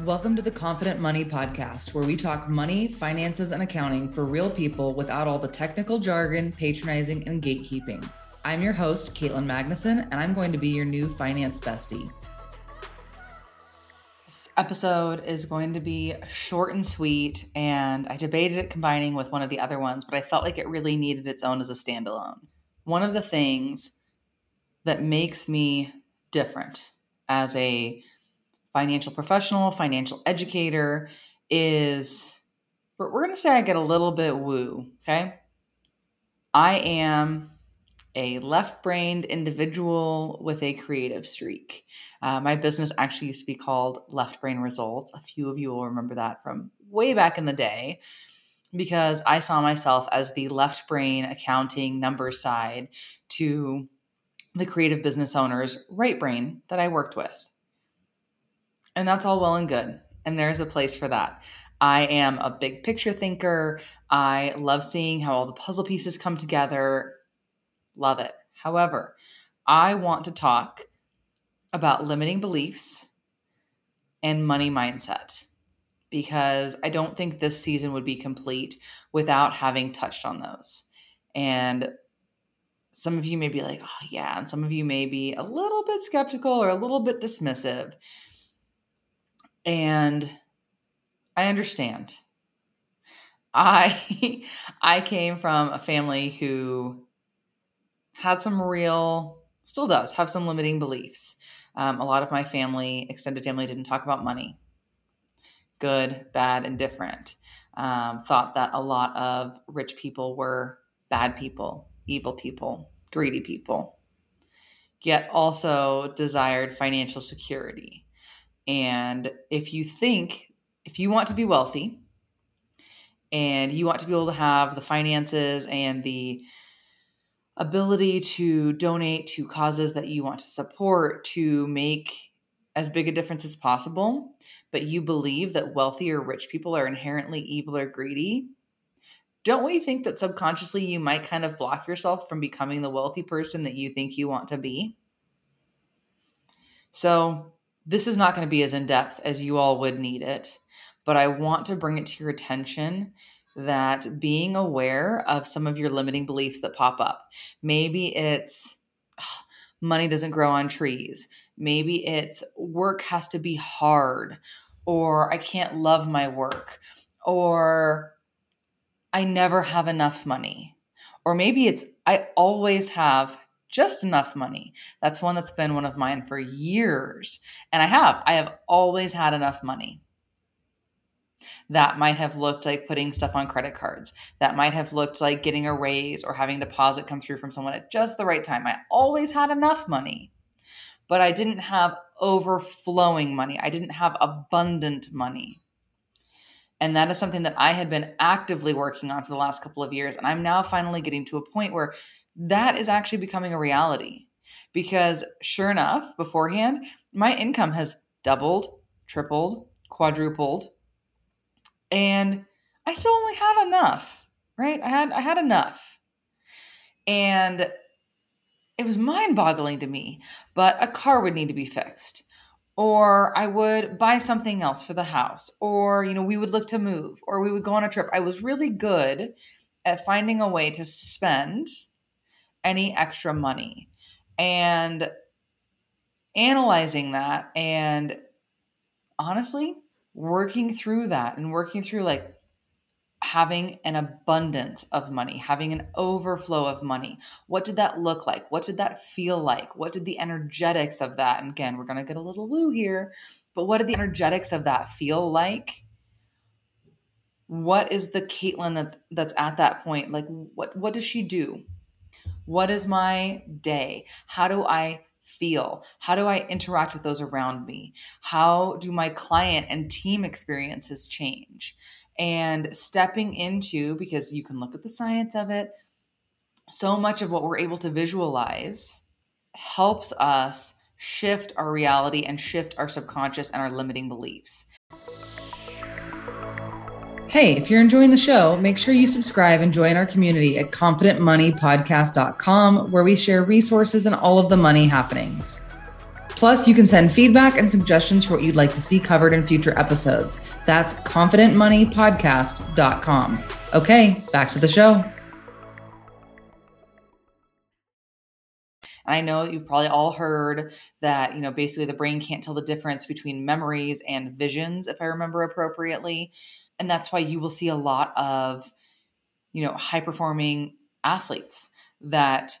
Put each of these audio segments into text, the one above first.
Welcome to the Confident Money Podcast, where we talk money, finances, and accounting for real people without all the technical jargon, patronizing, and gatekeeping. I'm your host, Caitlin Magnuson, and I'm going to be your new finance bestie. This episode is going to be short and sweet, and I debated it combining with one of the other ones, but I felt like it really needed its own as a standalone. One of the things that makes me different as a financial professional, financial educator is we're going to say I get a little bit woo, okay? I am a left brained individual with a creative streak. Uh, my business actually used to be called Left Brain Results. A few of you will remember that from way back in the day because I saw myself as the left brain accounting number side to the creative business owner's right brain that I worked with. And that's all well and good. And there's a place for that. I am a big picture thinker. I love seeing how all the puzzle pieces come together. Love it. However, I want to talk about limiting beliefs and money mindset because I don't think this season would be complete without having touched on those. And some of you may be like, oh, yeah. And some of you may be a little bit skeptical or a little bit dismissive. And I understand. I I came from a family who had some real still does have some limiting beliefs. Um, a lot of my family, extended family, didn't talk about money. Good, bad, and different. Um, thought that a lot of rich people were bad people, evil people, greedy people. Yet also desired financial security and if you think, if you want to be wealthy and you want to be able to have the finances and the ability to donate to causes that you want to support to make as big a difference as possible, but you believe that wealthy or rich people are inherently evil or greedy, don't we think that subconsciously you might kind of block yourself from becoming the wealthy person that you think you want to be? So, this is not going to be as in depth as you all would need it, but I want to bring it to your attention that being aware of some of your limiting beliefs that pop up. Maybe it's ugh, money doesn't grow on trees. Maybe it's work has to be hard, or I can't love my work, or I never have enough money. Or maybe it's I always have just enough money. That's one that's been one of mine for years. And I have, I have always had enough money. That might have looked like putting stuff on credit cards. That might have looked like getting a raise or having a deposit come through from someone at just the right time. I always had enough money, but I didn't have overflowing money. I didn't have abundant money. And that is something that I had been actively working on for the last couple of years. And I'm now finally getting to a point where that is actually becoming a reality because sure enough, beforehand, my income has doubled, tripled, quadrupled, and I still only had enough, right? I had I had enough. And it was mind-boggling to me, but a car would need to be fixed or I would buy something else for the house, or you know, we would look to move, or we would go on a trip. I was really good at finding a way to spend any extra money and analyzing that and honestly working through that and working through like having an abundance of money, having an overflow of money. What did that look like? What did that feel like? What did the energetics of that? And again, we're going to get a little woo here, but what did the energetics of that feel like? What is the Caitlin that that's at that point? Like what what does she do? What is my day? How do I feel? How do I interact with those around me? How do my client and team experiences change? And stepping into, because you can look at the science of it, so much of what we're able to visualize helps us shift our reality and shift our subconscious and our limiting beliefs. Hey, if you're enjoying the show, make sure you subscribe and join our community at confidentmoneypodcast.com, where we share resources and all of the money happenings. Plus, you can send feedback and suggestions for what you'd like to see covered in future episodes. That's confidentmoneypodcast.com. Okay, back to the show. I know you've probably all heard that, you know, basically the brain can't tell the difference between memories and visions, if I remember appropriately. And that's why you will see a lot of, you know, high performing athletes that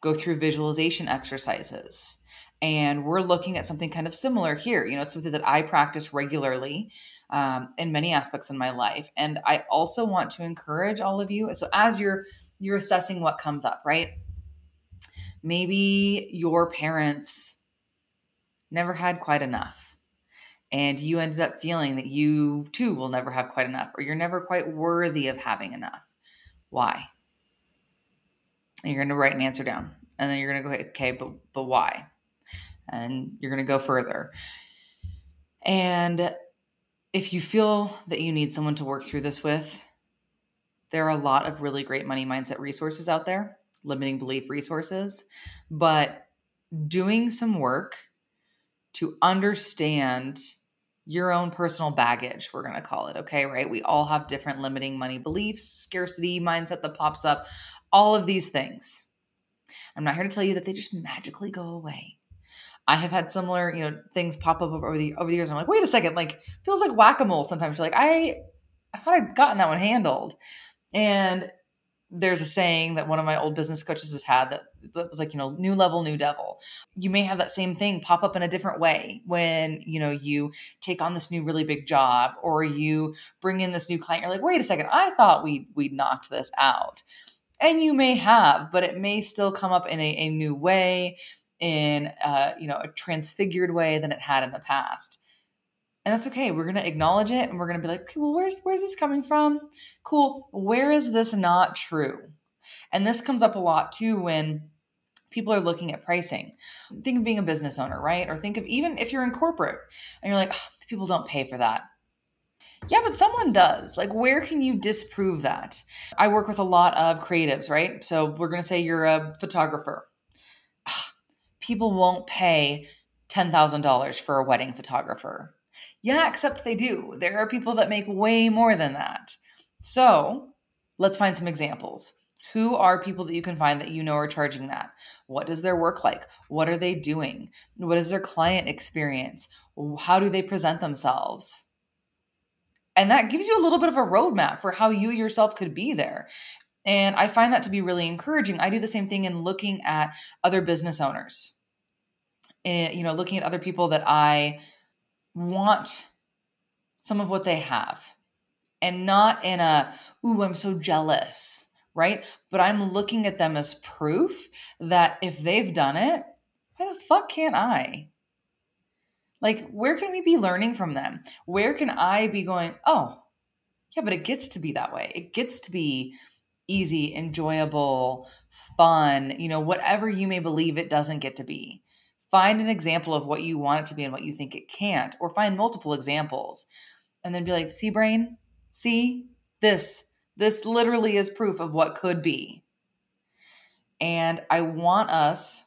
go through visualization exercises. And we're looking at something kind of similar here. You know, it's something that I practice regularly um, in many aspects in my life. And I also want to encourage all of you. So as you're you're assessing what comes up, right? Maybe your parents never had quite enough. And you ended up feeling that you too will never have quite enough, or you're never quite worthy of having enough. Why? And you're going to write an answer down. And then you're going to go, okay, but, but why? And you're going to go further. And if you feel that you need someone to work through this with, there are a lot of really great money mindset resources out there limiting belief resources, but doing some work to understand your own personal baggage, we're going to call it, okay, right? We all have different limiting money beliefs, scarcity mindset that pops up, all of these things. I'm not here to tell you that they just magically go away. I have had similar, you know, things pop up over the over the years. I'm like, wait a second, like feels like whack a mole. Sometimes you're like, I, I thought I'd gotten that one handled, and there's a saying that one of my old business coaches has had that, that was like, you know, new level, new devil. You may have that same thing pop up in a different way when, you know, you take on this new really big job or you bring in this new client. You're like, wait a second, I thought we we knocked this out. And you may have, but it may still come up in a, a new way, in uh, you know, a transfigured way than it had in the past and that's okay we're to acknowledge it and we're to be like okay well where's where's this coming from cool where is this not true and this comes up a lot too when people are looking at pricing think of being a business owner right or think of even if you're in corporate and you're like oh, people don't pay for that yeah, but someone does. Like, where can you disprove that? I work with a lot of creatives, right? So, we're going to say you're a photographer. People won't pay $10,000 for a wedding photographer. Yeah, except they do. There are people that make way more than that. So let's find some examples. Who are people that you can find that you know are charging that? What does their work like? What are they doing? What is their client experience? How do they present themselves? And that gives you a little bit of a roadmap for how you yourself could be there. And I find that to be really encouraging. I do the same thing in looking at other business owners. And, you know, looking at other people that I want some of what they have and not in a, ooh, I'm so jealous, right? But I'm looking at them as proof that if they've done it, why the fuck can't I? Like, where can we be learning from them? Where can I be going, oh, yeah, but it gets to be that way. It gets to be easy, enjoyable, fun, you know, whatever you may believe it doesn't get to be. Find an example of what you want it to be and what you think it can't, or find multiple examples. And then be like, see, brain, see this. This literally is proof of what could be. And I want us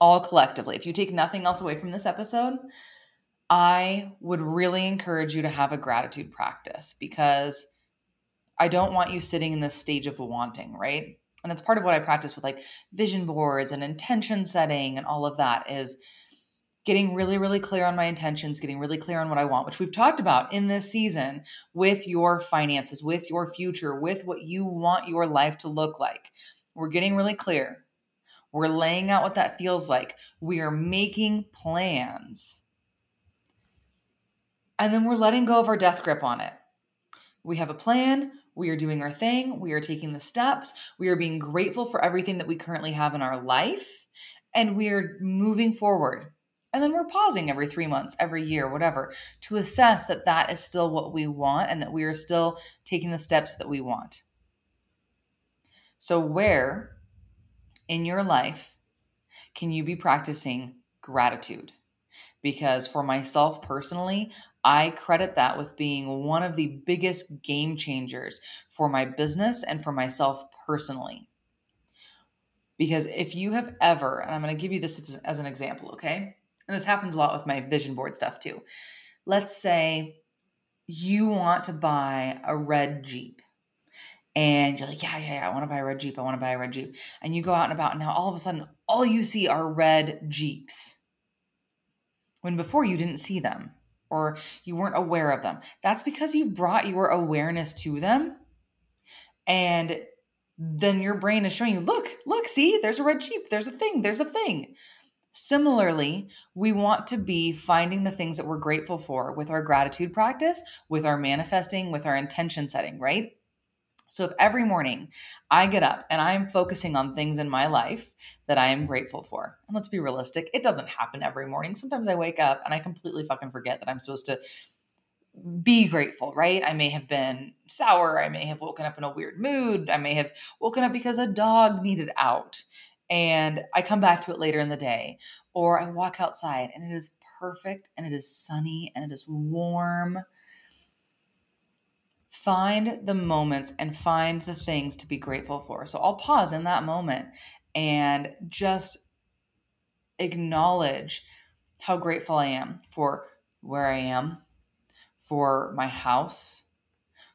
all collectively, if you take nothing else away from this episode, I would really encourage you to have a gratitude practice because I don't want you sitting in this stage of wanting, right? And that's part of what i practice with like vision boards and intention setting and all of that is getting really really clear on my intentions getting really clear on what i want which we've talked about in this season with your finances with your future with what you want your life to look like. We're getting really clear. We're laying out what that feels like. We are making plans. And then we're letting go of our death grip on it. We have a plan we are doing our thing. We are taking the steps. We are being grateful for everything that we currently have in our life. And we are moving forward. And then we're pausing every three months, every year, whatever, to assess that that is still what we want and that we are still taking the steps that we want. So, where in your life can you be practicing gratitude? Because for myself personally, I credit that with being one of the biggest game changers for my business and for myself personally. Because if you have ever, and I'm going to give you this as, an example, okay? and this happens a lot with my vision board stuff too. Let's say you want to buy a red Jeep and you're like, yeah, yeah, yeah, I want to buy a red Jeep. I want to buy a red Jeep. And you go out and about, and now all of a sudden, all you see are red Jeeps. When before you didn't see them or you weren't aware of them. That's because you've brought your awareness to them. And then your brain is showing you, look, look, see, there's a red Jeep. There's a thing. There's a thing. Similarly, we want to be finding the things that we're grateful for with our gratitude practice, with our manifesting, with our intention setting, right? So if every morning I get up and I'm focusing on things in my life that I am grateful for, and let's be realistic, it doesn't happen every morning. Sometimes I wake up and I completely fucking forget that I'm supposed to be grateful, right? I may have been sour. I may have woken up in a weird mood. I may have woken up because a dog needed out and I come back to it later in the day. Or I walk outside and it is perfect and it is sunny and it is warm find the moments and find the things to be grateful for. So I'll pause in that moment and just acknowledge how grateful I am for where I am, for my house,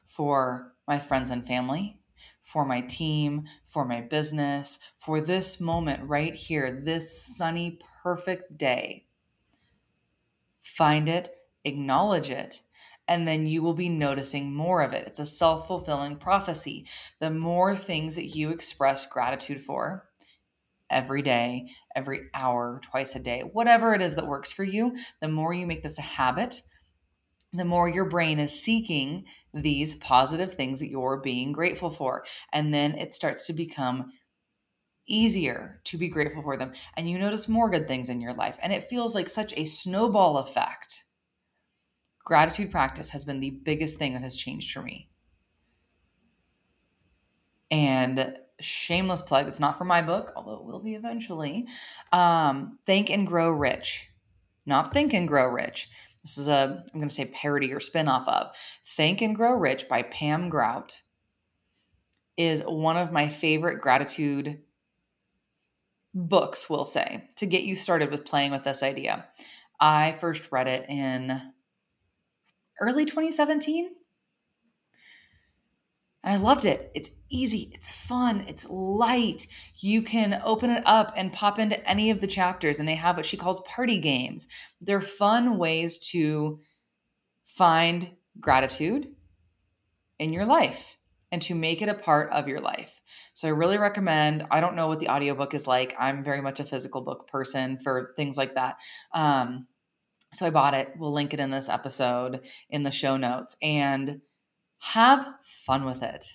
for my friends and family, for my team, for my business, for this moment right here, this sunny, perfect day. Find it, acknowledge it, and then you will be noticing more of it. It's a self fulfilling prophecy. The more things that you express gratitude for every day, every hour, twice a day, whatever it is that works for you, the more you make this a habit, the more your brain is seeking these positive things that you're being grateful for. And then it starts to become easier to be grateful for them. And you notice more good things in your life. And it feels like such a snowball effect gratitude practice has been the biggest thing that has changed for me. And shameless plug, it's not for my book, although it will be eventually. Um, Thank and Grow Rich, not Think and Grow Rich. This is a, I'm going to say parody or spinoff of Think and Grow Rich by Pam Grout is one of my favorite gratitude books, we'll say, to get you started with playing with this idea. I first read it in early 2017. And I loved it. It's easy, it's fun, it's light. You can open it up and pop into any of the chapters, and they have what she calls party games. They're fun ways to find gratitude in your life and to make it a part of your life. So I really recommend, I don't know what the audiobook is like. I'm very much a physical book person for things like that. Um, so I bought it. We'll link it in this episode in the show notes and have fun with it.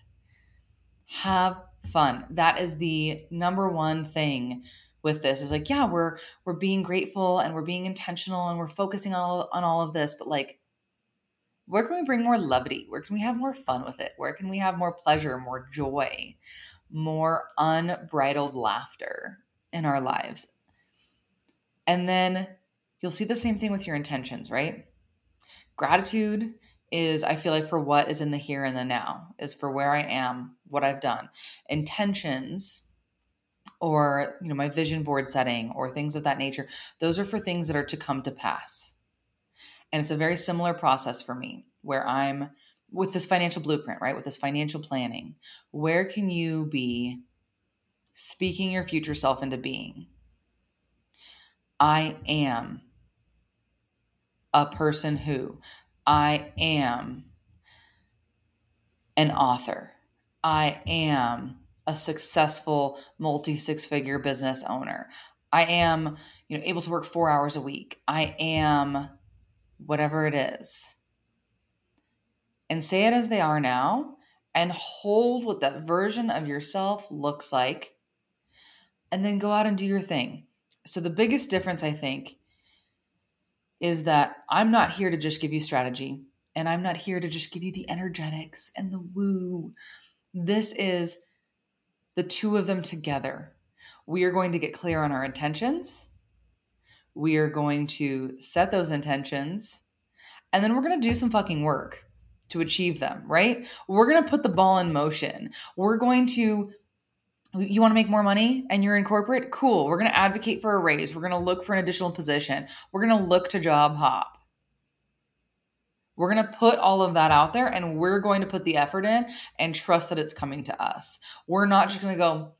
Have fun. That is the number one thing with this is like, yeah, we're we're being grateful and we're being intentional and we're focusing on all, on all of this, but like where can we bring more levity? Where can we have more fun with it? Where can we have more pleasure, more joy, more unbridled laughter in our lives? And then you'll see the same thing with your intentions, right? Gratitude is, I feel like, for what is in the here and the now, is for where I am, what I've done. Intentions or you know my vision board setting or things of that nature those are for things that are to come to pass and it's a very similar process for me where i'm with this financial blueprint right with this financial planning where can you be speaking your future self into being i am a person who I am an author. I am a successful multi six figure business owner. I am, you know, able to work 4 hours a week. I am whatever it is. And say it as they are now and hold what that version of yourself looks like and then go out and do your thing. So the biggest difference I think is that I'm not here to just give you strategy and I'm not here to just give you the energetics and the woo. This is the two of them together. We are going to get clear on our intentions. We are going to set those intentions and then we're going to do some fucking work to achieve them, right? We're going to put the ball in motion. We're going to you want to make more money and you're in corporate? Cool. We're going to advocate for a raise. We're going to look for an additional position. We're going to look to job hop. We're going to put all of that out there and we're going to put the effort in and trust that it's coming to us. We're not just going to go,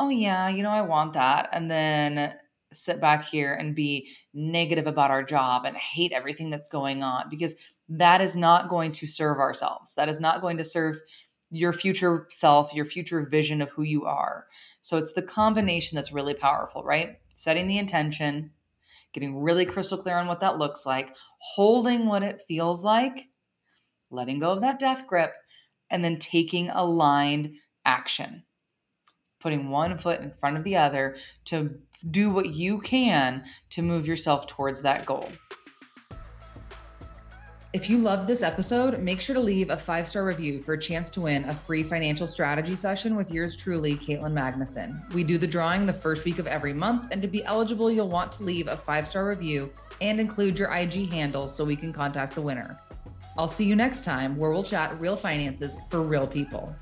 oh, yeah, you know, I want that. And then sit back here and be negative about our job and hate everything that's going on because that is not going to serve ourselves. That is not going to serve your future self, your future vision of who you are. So it's the combination that's really powerful, right? Setting the intention, getting really crystal clear on what that looks like, holding what it feels like, letting go of that death grip, and then taking aligned action. Putting one foot in front of the other to do what you can to move yourself towards that goal. If you loved this episode, make sure to leave a five star review for a chance to win a free financial strategy session with yours truly, Caitlin Magnuson. We do the drawing the first week of every month, and to be eligible, you'll want to leave a five star review and include your IG handle so we can contact the winner. I'll see you next time where we'll chat real finances for real people.